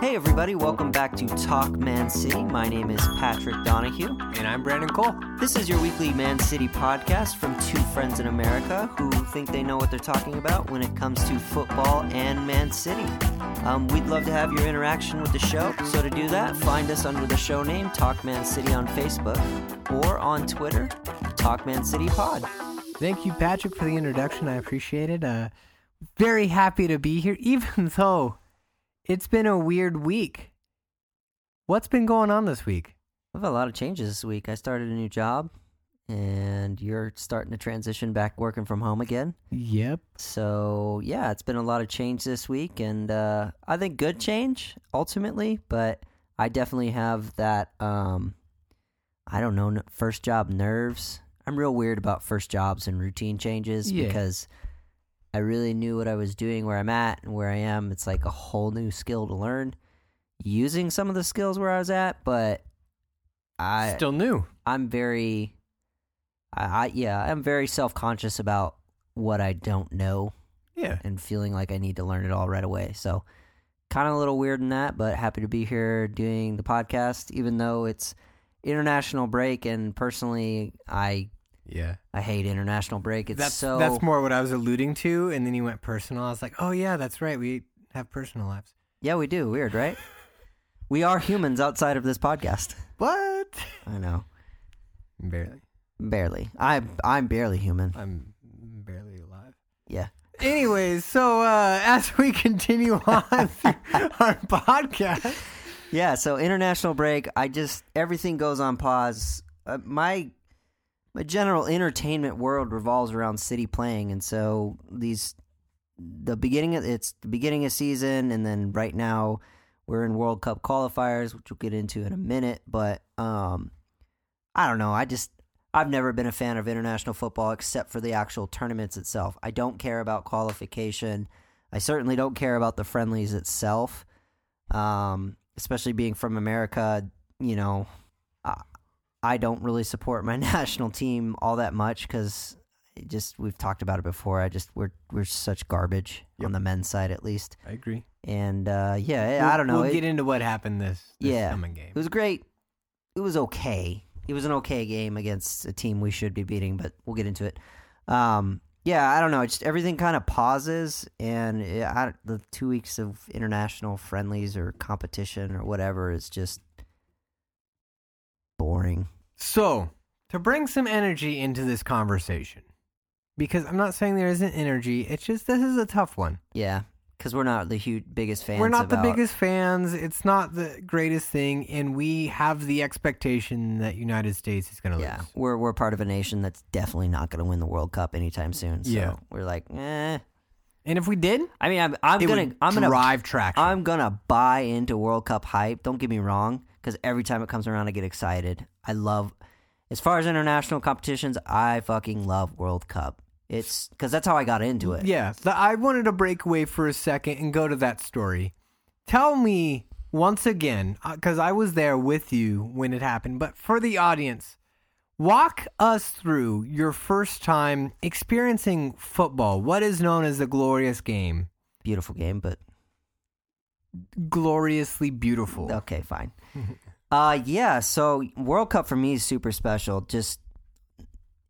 Hey, everybody, welcome back to Talk Man City. My name is Patrick Donahue. And I'm Brandon Cole. This is your weekly Man City podcast from two friends in America who think they know what they're talking about when it comes to football and Man City. Um, we'd love to have your interaction with the show, so to do that, find us under the show name Talk Man City on Facebook or on Twitter, Talk Man City Pod. Thank you, Patrick, for the introduction. I appreciate it. Uh, very happy to be here, even though it's been a weird week. What's been going on this week? I've had a lot of changes this week. I started a new job, and you're starting to transition back working from home again. Yep. So yeah, it's been a lot of change this week, and uh, I think good change ultimately. But I definitely have that. Um, I don't know, first job nerves. I'm real weird about first jobs and routine changes Yeah. because I really knew what I was doing, where I'm at, and where I am. It's like a whole new skill to learn. Using some of the skills where I was at, but I Still new. I'm very, I, I yeah, I'm very self conscious about what I don't know Yeah. and feeling like I need to learn it all right away. So, kind of a little weird in that, but happy to be here doing the podcast, even though it's international break. And personally, I Yeah. I hate international break. It's That's so that's more what I was alluding to, and then he went personal. I was like, oh yeah, that's right. We have personal lives. yeah, we do weird, right? we are humans outside of this podcast. What? I know, Barely. barely. I I'm barely human. I'm barely alive. Yeah. Anyways, so uh, as we continue on our podcast, Yeah, so international break. I just everything goes on pause. Uh, my my general entertainment world revolves around City playing, and so these the beginning of it's the beginning of season, and then right now we're in World Cup qualifiers, which we'll get into in a minute. But um, I don't know. I just I've never been a fan of international football except for the actual tournaments itself. I don't care about qualification. I certainly don't care about the friendlies itself. Um, especially being from America, you know, I, don't really support my national team all that much because just we've talked about it before. I just we're we're such garbage on the men's side at least, I agree. and uh, yeah, We'll- I don't know. We'll It- get into what happened this, this Yeah. coming game. it was great. It was okay. It was an okay game against a team we should be beating, but we'll get into it. Um, yeah, I don't know. It's Just everything kind of pauses, and it, I, the two weeks of international friendlies or competition or whatever is just boring. So, to bring some energy into this conversation, because I'm not saying there isn't energy, it's just this is a tough one. Yeah, because we're not the huge biggest fans. We're not the biggest fans. It's not the greatest thing, and we have the expectation that United States is going to Yeah, lose. we're we're part of a nation that's definitely not going to win the World Cup anytime soon. So Yeah. we're like, eh. And if we did, I mean, I'm I'm gonna I'm gonna drive traction. I'm gonna buy into World Cup hype. Don't get me wrong, because every time it comes around, I get excited. I love, as far as international competitions, I fucking love World Cup. It's because that's how I got into it. Yeah, I wanted to break away for a second and go to that story. Tell me once again, uh, because I was there with you when it happened, but for the audience, walk us through your first time experiencing football. What is known as the glorious game? Beautiful game, but Gloriously beautiful. okay, fine. uh, yeah. So World Cup for me is super special. Just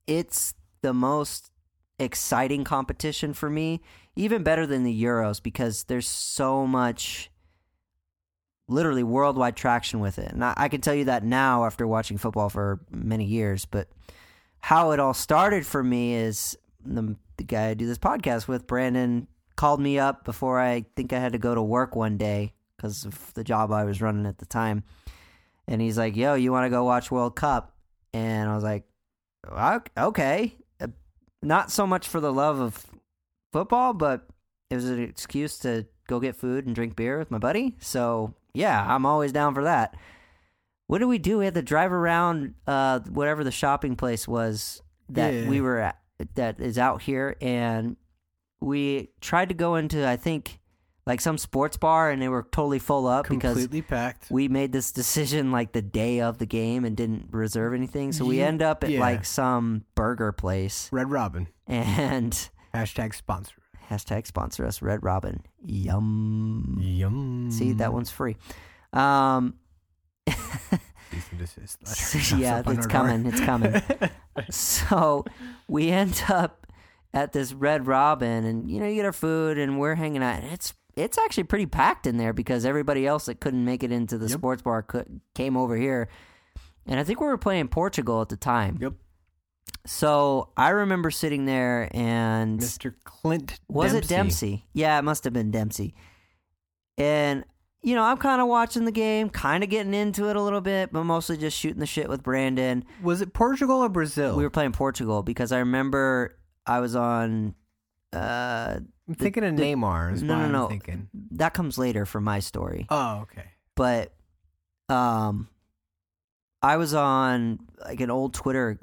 it's the most exciting competition for me, even better than the Euros because there's so much literally worldwide traction with it. And I, I can tell you that now after watching football for many years. But how it all started for me is the, the guy I do this podcast with, Brandon, called me up before I think I had to go to work one day because of the job I was running at the time. And he's like, "Yo, you want to go watch World Cup?" And I was like, "Ok- "Okay." Uh, Not so much for the love of football, but it was an excuse to go get food and drink beer with my buddy. So yeah, I'm always down for that. What did we do? We had to drive around uh, whatever the shopping place was that Yeah. we were at, that is out here, and we tried to go into I think like some sports bar, and they were totally full up because Completely packed. we made this decision like the day of the game and didn't reserve anything. So we end up at yeah. like some burger place, Red Robin. and Hashtag sponsor. Hashtag sponsor us, Red Robin. Yum. Yum. See, that one's free. Um, Cease and desist letter. yeah, Shows up on it's coming. It's coming. so we end up at this Red Robin, and you know, you get our food, and we're hanging out, and it's it's actually pretty packed in there because everybody else that couldn't make it into the Yep. sports bar could, came over here, and I think we were playing Portugal at the time. Yep. So I remember sitting there, and Mr. Clint was Dempsey. it Dempsey? Yeah, it must have been Dempsey. And you know, I'm kind of watching the game, kind of getting into it a little bit, but mostly just shooting the shit with Brandon. Was it Portugal or Brazil? We were playing Portugal because I remember I was on. Uh, I'm thinking of the- Neymar. Is no, no, no. thinking. that comes later for my story, Oh, okay. but um, I was on like an old Twitter.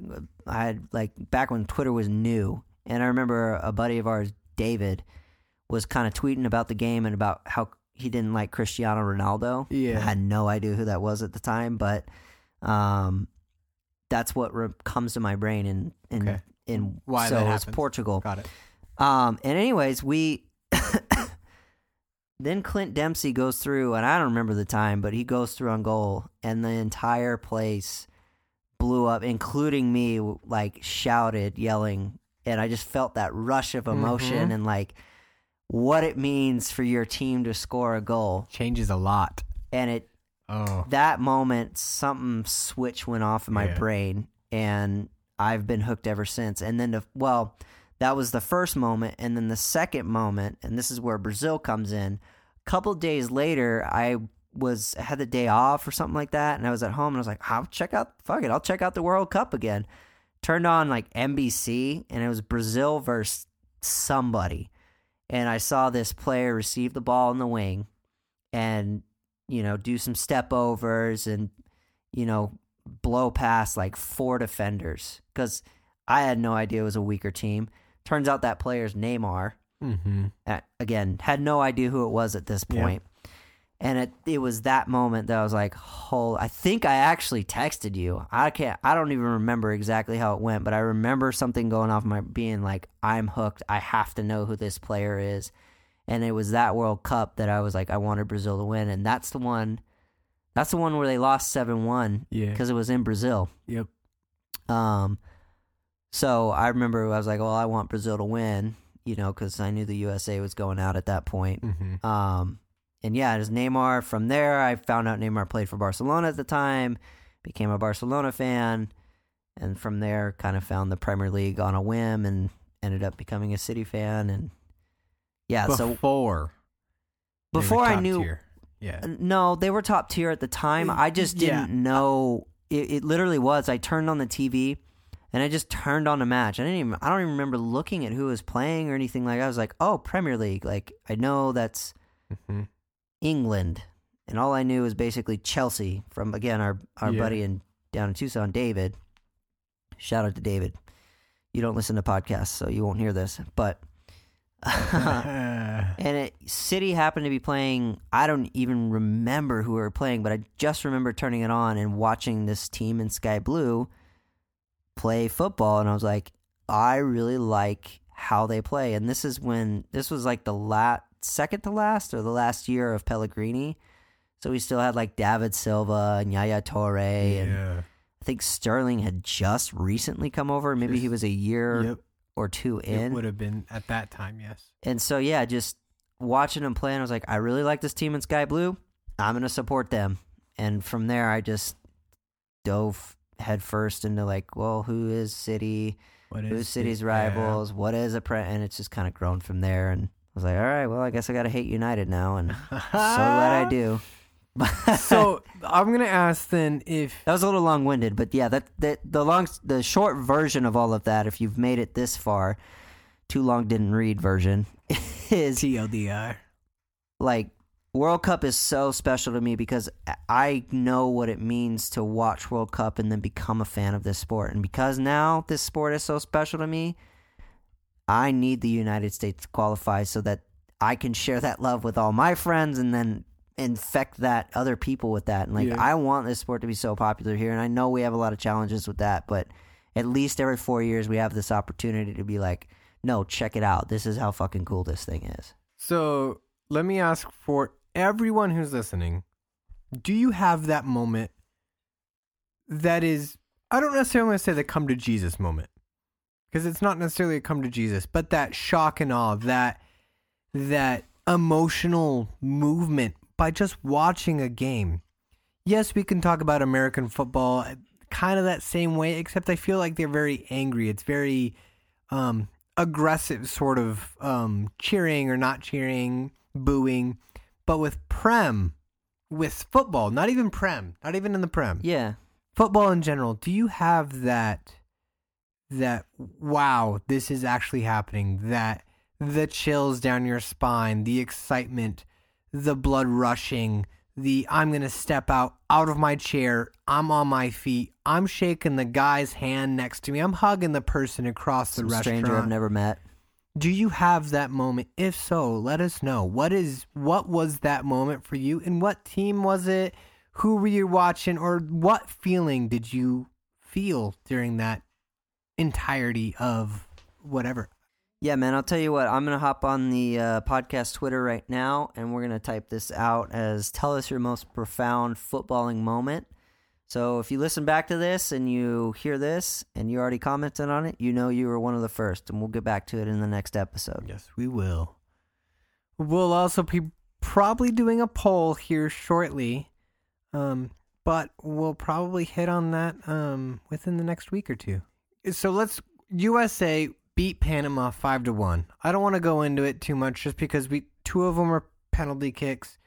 I had like back when Twitter was new, and I remember a buddy of ours, David, was kind of tweeting about the game and about how he didn't like Cristiano Ronaldo. Yeah. I had no idea who that was at the time, but um, that's what re- comes to my brain in in Okay. in Why so that it was. Portugal. Got it. Um, and anyways, we then Clint Dempsey goes through, and I don't remember the time, but he goes through on goal, and the entire place blew up, including me, like shouted, yelling, and I just felt that rush of emotion Mhm. and like what it means for your team to score a goal, Changes a lot. and it Oh. that moment something switch went off in my Yeah. brain and i've been hooked ever since. And then the well that was the first moment. And then the second moment and this is where brazil comes in. A couple days later i was I had the day off or something like that and i was at home and i was like i'll check out fuck it i'll check out the world cup again. Turned on like nbc and it was brazil versus somebody. And i saw this player receive the ball in the wing and you know, do some step overs and, you know, blow past like four defenders because I had no idea it was a weaker team. Turns out that player's Neymar. Mm-hmm. Uh, Again, had no idea who it was at this Yeah. And it it was that moment that I was like, "Hold!" I think I actually texted you. I can't. I don't even remember exactly how it went, but I remember something going off my being like, "I'm hooked. I have to know who this player is." And it was that World Cup that I was like, I wanted Brazil to win, and that's the one. That's the one where they lost seven one Yeah. because it was in Brazil. Yep. Um, so I remember I was like, well, I want Brazil to win, you know, because I knew the USA was going out at that point. Mm-hmm. Um, and yeah, it was Neymar. From there, I found out Neymar played for Barcelona at the time, became a Barcelona fan, and from there, kind of found the Premier League on a whim and ended up becoming a City fan. And yeah, so Before. were before I knew, tier. Yeah. No, they were top tier at the time. I just didn't know. It, it literally was. I turned on the TV, and I just turned on a match. I didn't even. I don't even remember looking at who was playing or anything like. that. I was like, oh, Premier League. Like I know that's Mm-hmm. England, and all I knew was basically Chelsea from again our our Yeah. buddy in down in Tucson, David. Shout out to David. You don't listen to podcasts, so you won't hear this, but. And it, City happened to be playing. I don't even remember who we were playing, but I just remember turning it on and watching this team in Sky Blue play football. And I was like, I really like how they play. And this is when this was like the last, second to last, or the last year of Pellegrini. So we still had like David Silva and Yaya Touré, and yeah. I think Sterling had just recently come over. Maybe he was a year Yep. Or two It in. would have been at that time, yes. And so yeah, just watching them play, and I was like, I really like this team in Sky Blue. I'm gonna support them. And from there, I just dove headfirst into like, well, who is City? What Who's is City's it? rivals? What is a pre? And it's just kind of grown from there. And I was like, all right, well, I guess I gotta hate United now, and so glad I do. so I'm gonna ask then if That was a little long winded, but yeah, that, that the long the short version of all of that, if you've made it this far, too long didn't read version, is TLDR. like World Cup is so special to me because I know what it means to watch World Cup and then become a fan of this sport. And because now this sport is so special to me, I need the United States to qualify so that I can share that love with all my friends and then infect that other people with that. And like Yeah. I want this sport to be so popular here and I know we have a lot of challenges with that, but at least every 4 years we have this opportunity to be like no, check it out. This is how fucking cool this thing is. So let me ask for everyone who's listening do you have that moment that is, I don't necessarily want to say the come to Jesus moment because it's not necessarily a come to Jesus, but that shock and awe, that, that emotional movement by just watching a game. Yes, we can talk about American football uh, kind of that same way, except I feel like they're very angry. It's very um, aggressive, sort of um, cheering or not cheering, booing. But with Prem, with football, not even Prem, not even in the Prem, Yeah. football in general, do you have that that wow, this is actually happening, that the chills down your spine, the excitement, the blood rushing, the I'm going to step out out of my chair, I'm on my feet, I'm shaking the guy's hand next to me, I'm hugging the person across the Some restaurant. stranger I've never met. Do you have that moment? If so, let us know. What is what was that moment for you and what team was it? Who were you watching or what feeling did you feel during that entirety of whatever? Yeah, man, I'll tell you what. I'm to hop on the uh, podcast Twitter right now and we're to type this out as tell us your most profound footballing moment. So if you listen back to this and you hear this and you already commented on it, you know you were one of the first, and we'll get back to it in the next episode. Yes, we will. We'll also be probably doing a poll here shortly. Um, but we'll probably hit on that um within the next week or two. So let's USA beat Panama 5 to 1. I don't want to go into it too much just because we two of them are penalty kicks.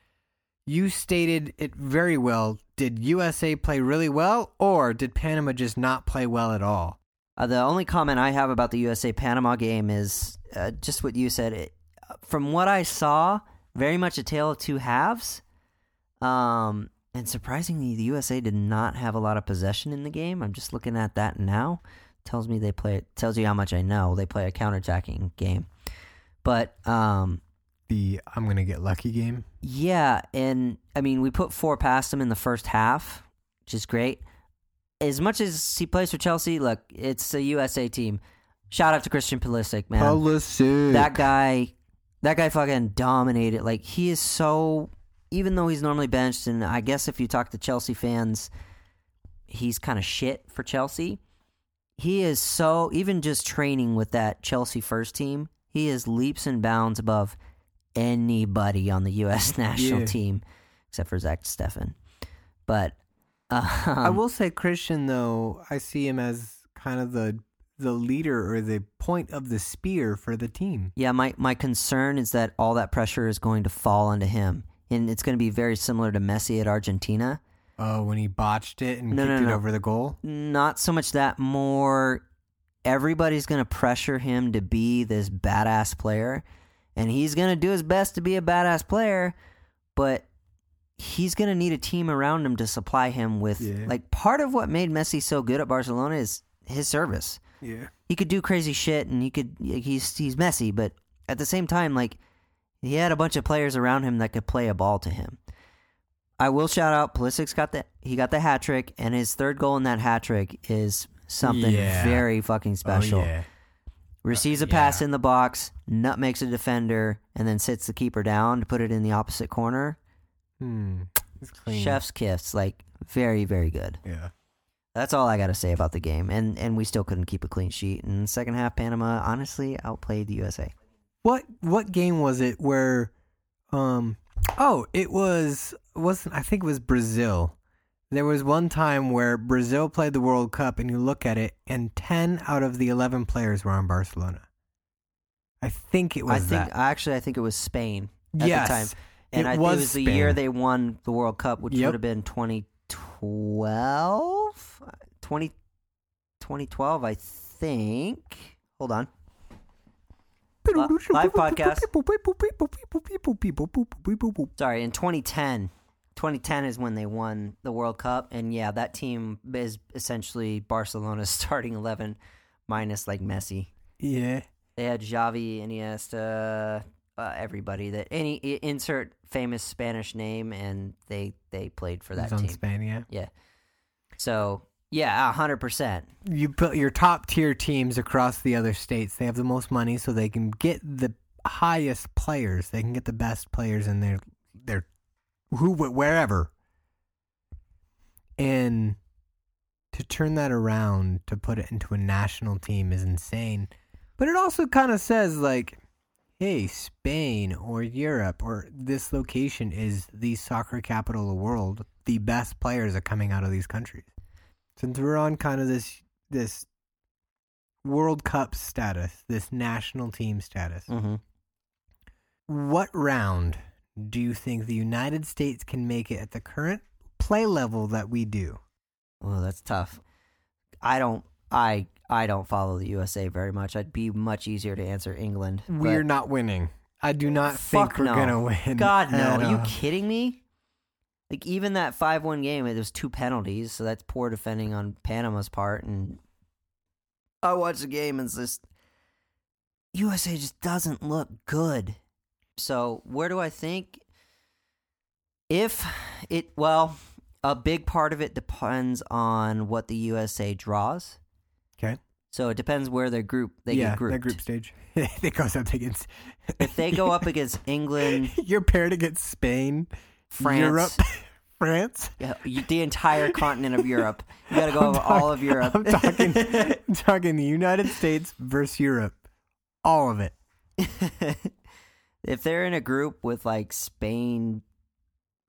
You stated it very well. Did USA play really well or did Panama just not play well at all? Uh, the only comment I have about the USA Panama game is uh, just what you said. It, from what I saw, very much a tale of two halves. Um, and surprisingly, the USA did not have a lot of possession in the game. I'm just looking at that now. Tells me they play. Tells you how much I know. They play a counterattacking game, but um, The I'm going to get lucky game. yeah, and I mean, we put four past him in the first half, which is great. As much as he plays for Chelsea, look, it's a USA team. Shout out to Christian Pulisic, man. Pulisic. That guy, that guy fucking dominated. Like he is so. Even though he's normally benched, and I guess if you talk to Chelsea fans, he's kind of shit for Chelsea. He is so even just training with that Chelsea first team, he is leaps and bounds above anybody on the U.S. national Yeah. team, except for Zach Steffen. But um, I will say Christian though, I see him as kind of the the leader or the point of the spear for the team. Yeah, my, my concern is that all that pressure is going to fall onto him. And it's going to be very similar to Messi at Argentina. Oh, when he botched it and No, kicked no, it no. over the goal. Not so much that, more everybody's going to pressure him to be this badass player. And he's going to do his best to be a badass player, but he's going to need a team around him to supply him with. Yeah. Like, part of what made Messi so good at Barcelona is his service. Yeah. he could do crazy shit and he could he's he's messy but at the same time like he had a bunch of players around him that could play a ball to him i will shout out Pulisic's got the he got the hat trick and his third goal in that hat trick is something Yeah. very fucking special Oh, yeah. receives a pass yeah. in the box nut makes a defender and then sits the keeper down to put it in the opposite corner Hmm. Chef's kiss like very very good Yeah. that's all I got to say about the game, and and we still couldn't keep a clean sheet. And second half, Panama honestly outplayed the USA. What what game was it where um oh, it was wasn't I think it was Brazil. There was one time where Brazil played the World Cup and you look at it and 10 out of the 11 players were on Barcelona. I think it was I think that. actually I think it was Spain at yes. the time, and it I, was it was the year they won the World Cup, which Yep. would have been 2012? 20, 2012, I think. Hold on. Li- live podcast. Sorry, in 2010. 2010 is when they won the World Cup, and yeah, that team is essentially Barcelona's starting 11 minus like Messi. Yeah. They had Xavi, Iniesta, uh, everybody that any insert famous Spanish name, and they they played for that team. Spain, yeah. Yeah. So Yeah, hundred percent. You put your top tier teams across the other states. They have the most money, so they can get the highest players. They can get the best players in their their who wherever. And to turn that around to put it into a national team is insane. But it also kind of says like, hey, Spain or Europe or this location is the soccer capital of the world. The best players are coming out of these countries. Since we're on kind of this this World Cup status, this national team status, Mm-hmm. what round do you think the United States can make it at the current play level that we do? Well, that's tough. I don't. I I don't follow the USA very much. I'd be much easier to answer England. We're not winning. I do not think we're no. gonna win. God no. Are you kidding me? Like even that five one game, it was two penalties, so that's poor defending on Panama's part. And I watched the game and it's just USA just doesn't look good. So where do I think? If it well, a big part of it depends on what the USA draws. Okay. So it depends where their group they yeah, get grouped. that group stage. they go up against. If they go up against England, you're paired against Spain, France, Europe, France. Yeah, the entire continent of Europe. You got to go I'm over talk- all of Europe. I'm talking, I'm talking the United States versus Europe, all of it. if they're in a group with like Spain,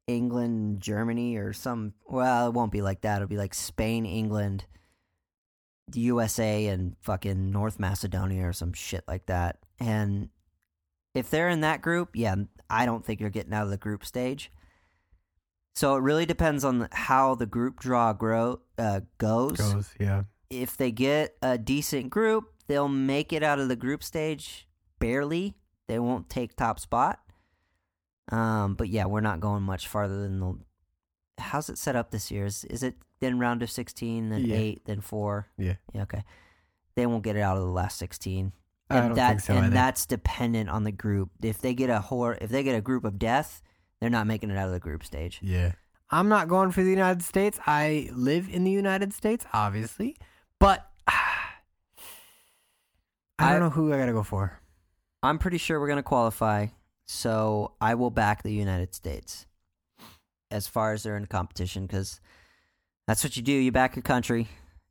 England, Germany, or some, well, it won't be like that. It'll be like Spain, England, the USA, and fucking North Macedonia or some shit like that. And if they're in that group, yeah, I don't think you're getting out of the group stage. So it really depends on how the group draw grow uh, Goes, yeah. if they get a decent group, they'll make it out of the group stage barely. They won't take top spot. Um, but yeah, we're not going much farther than the. How's it set up this year? Is, is it then round of sixteen, then Yeah. eight, then four? Yeah. Yeah, okay. They won't get it out of the last sixteen. I And don't that, think so And either. that's dependent on the group. If they get a hor- if they get a group of death, they're not making it out of the group stage. Yeah. I'm not going for the United States. I live in the United States, obviously, but I don't I- know who I gotta go for. I'm pretty sure we're going to qualify, so I will back the United States as far as they're in competition because that's what you do. You back your country,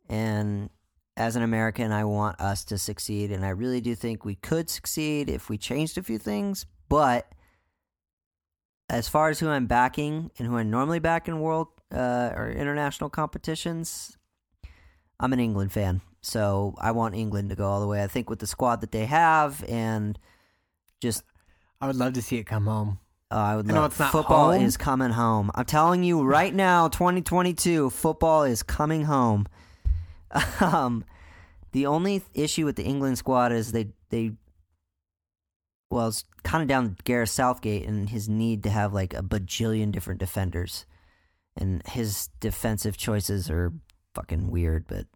and as an American, I want us to succeed, and I really do think we could succeed if we changed a few things. But as far as who I'm backing and who I normally back in world uh, or international competitions, I'm an England fan. So I want England to go all the way. I think with the squad that they have and just I would love to see it come home. uh, I would I love it's not football home. is coming home. I'm telling you right now, 2022, football is coming home. Um, the only issue with the England squad is they they well, it's kind of down Gareth Southgate and his need to have like a bajillion different defenders, and his defensive choices are fucking weird. But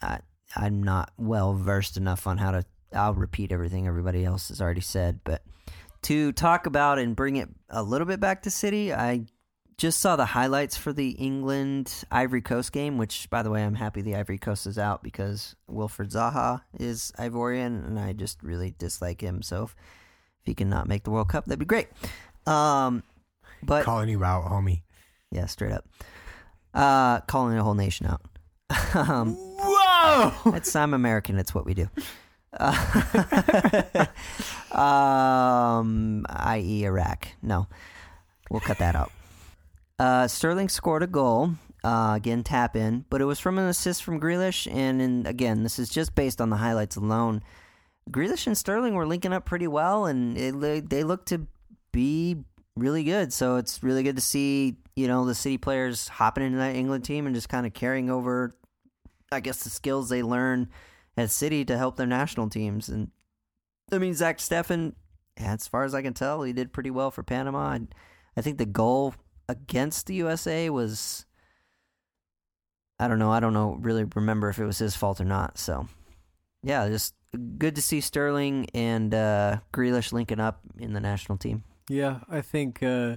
I I'm not well versed enough on how to. I'll repeat everything everybody else has already said, but to talk about and bring it a little bit back to City, I just saw the highlights for the England Ivory Coast game, which, by the way, I'm happy the Ivory Coast is out because Wilfried Zaha is Ivorian, and I just really dislike him. So if, if he can not make the World Cup, that'd be great. Um, but Calling you out, homie. yeah, straight up, uh, calling a whole nation out. um, Whoa! it's I'm American. It's what we do. Uh, um, i.e., Iraq. No, we'll cut that out. Uh, Sterling scored a goal. Uh, again, tap in, but it was from an assist from Grealish. And in, again, this is just based on the highlights alone. Grealish and Sterling were linking up pretty well, and it, they look to be really good. So it's really good to see you know the City players hopping into that England team and just kind of carrying over, I guess, the skills they learn at City to help their national teams. And I mean, Zach Steffen, as far as I can tell, he did pretty well for Panama. And I think the goal against the USA was, I don't know, I don't know, really remember if it was his fault or not. So, yeah, just good to see Sterling and uh, Grealish linking up in the national team. Yeah, I think uh,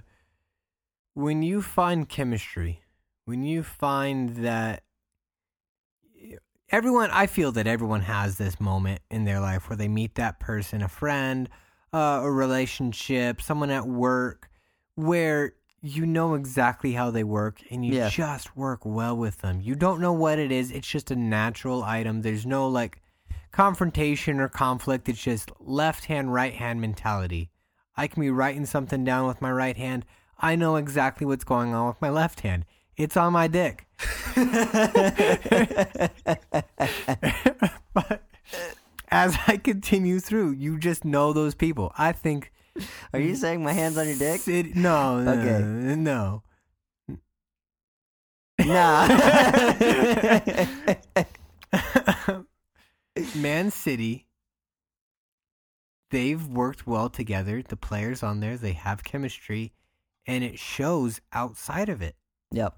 when you find chemistry, when you find that everyone, I feel that everyone has this moment in their life where they meet that person, a friend, uh, a relationship, someone at work, where you know exactly how they work and you Yeah. just work well with them. You don't know what it is. It's just a natural item. There's no like confrontation or conflict. It's just left hand, right hand mentality. I can be writing something down with my right hand. I know exactly what's going on with my left hand. It's on my dick. but as I continue through, you just know those people. I think. Are you saying my hands on your dick? City, no, no, Okay. no. Nah. Man City, they've worked well together. The players on there, they have chemistry, and it shows outside of it. Yep.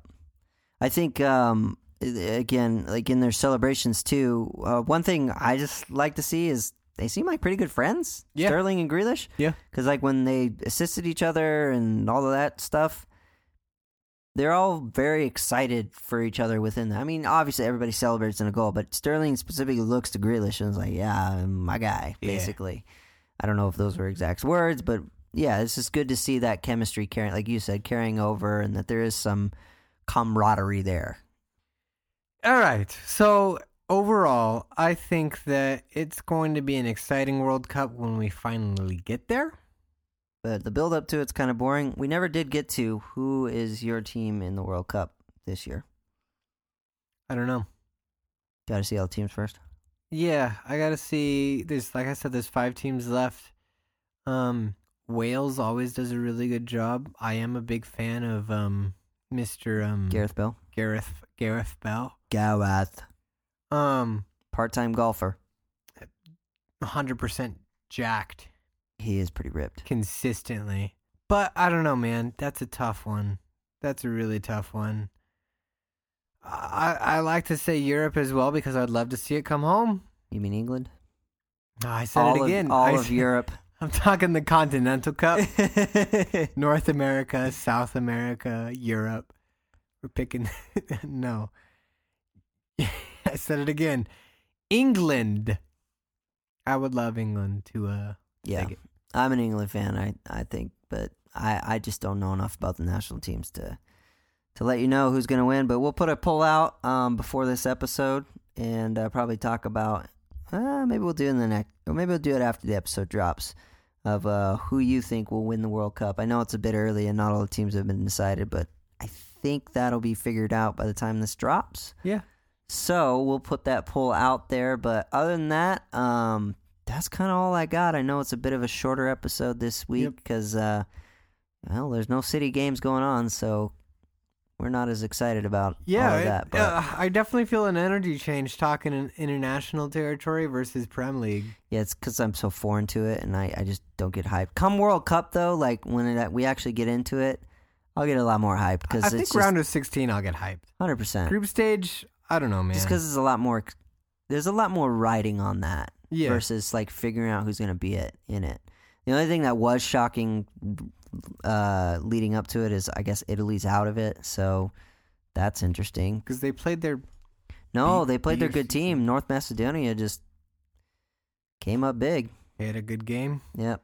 I think um again, like in their celebrations too. Uh, one thing I just like to see is they seem like pretty good friends. Yeah. Sterling and Grealish. Yeah. Because like when they assisted each other and all of that stuff, they're all very excited for each other within that. I mean, obviously everybody celebrates in a goal, but Sterling specifically looks to Grealish and is like, "Yeah, my guy." Yeah. Basically, I don't know if those were exact words, but yeah, it's just good to see that chemistry carrying, like you said, carrying over, and that there is some camaraderie there. All right. So overall, I think that it's going to be an exciting World Cup when we finally get there. But the build up to it's kind of boring. We never did get to who is your team in the World Cup this year. I don't know. Got to see all the teams first. Yeah, I gotta see. There's like I said, there's five teams left. Um, Wales always does a really good job. I am a big fan of um, Mr. Um, Gareth Bell. Gareth Gareth Bell. Gareth. Um, Part time golfer. 100% jacked He is pretty ripped. consistently. But I don't know, man. That's a tough one. That's a really tough one. I I like to say Europe as well because I'd love to see it come home. You mean England? Oh, I said all it again. Of, all I of said- Europe. I'm talking the Continental Cup. North America, South America, Europe. We're picking. no. I said it again. England. I would love England to uh yeah. I'm an England fan, I, I think, but I, I just don't know enough about the national teams to to let you know who's going to win. But we'll put a poll out um, before this episode and uh, probably talk about uh, maybe we'll do it in the next, or maybe we'll do it after the episode drops of uh, who you think will win the World Cup. I know it's a bit early and not all the teams have been decided, but I think that'll be figured out by the time this drops. Yeah. So we'll put that poll out there. But other than that, um, that's kind of all I got. I know it's a bit of a shorter episode this week Yep. because, uh, well, there's no city games going on, so we're not as excited about Yeah, it- that. But uh, I definitely feel an energy change talking in international territory versus Prem League. yeah, it's because I'm so foreign to it, and I, I just don't get hyped. Come World Cup though, like when it, we actually get into it, I'll get a lot more hyped because I it's think just round of 16 I'll get hyped. hundred percent. Group stage, I don't know, man. Just because there's a lot more, there's a lot more riding on that yeah. versus like figuring out who's going to be it in it. The only thing that was shocking uh, leading up to it is I guess Italy's out of it, so that's interesting. Because they played their No, they played their good team. North Macedonia just came up big. they had a good game. Yep.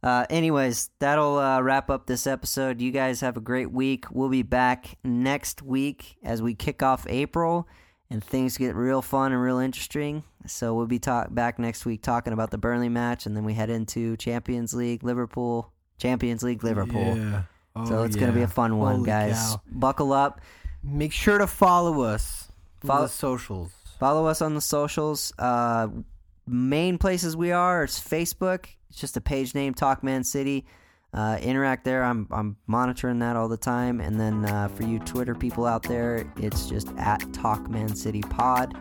Uh, anyways, that'll uh, wrap up this episode. You guys have a great week. We'll be back next week as we kick off April and things get real fun and real interesting. So we'll be talk- back next week talking about the Burnley match, and then we head into Champions League, Liverpool, Champions League, Liverpool. Yeah. So Oh, it's gonna be a fun one, Holy guys. cow. Buckle up. Make sure to follow us. Follow- Follow the socials. Follow us on the socials. Uh, main places we are is Facebook. It's just a page name, Talk Man City. Uh, interact there. I'm I'm monitoring that all the time. And then uh, for you Twitter people out there, it's just at Talk Man City Pod.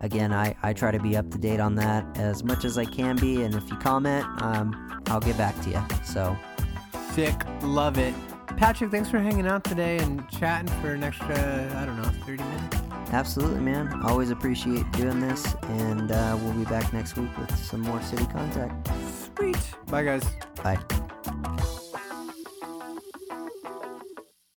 Again, I, I try to be up to date on that as much as I can be. And if you comment, um, I'll get back to you. So Sick. Love it. Patrick, thanks for hanging out today and chatting for an extra, I don't know, 30 minutes. absolutely, man. Always appreciate doing this. And uh, we'll be back next week with some more city contact. Sweet. Bye, guys. Bye. Thank you.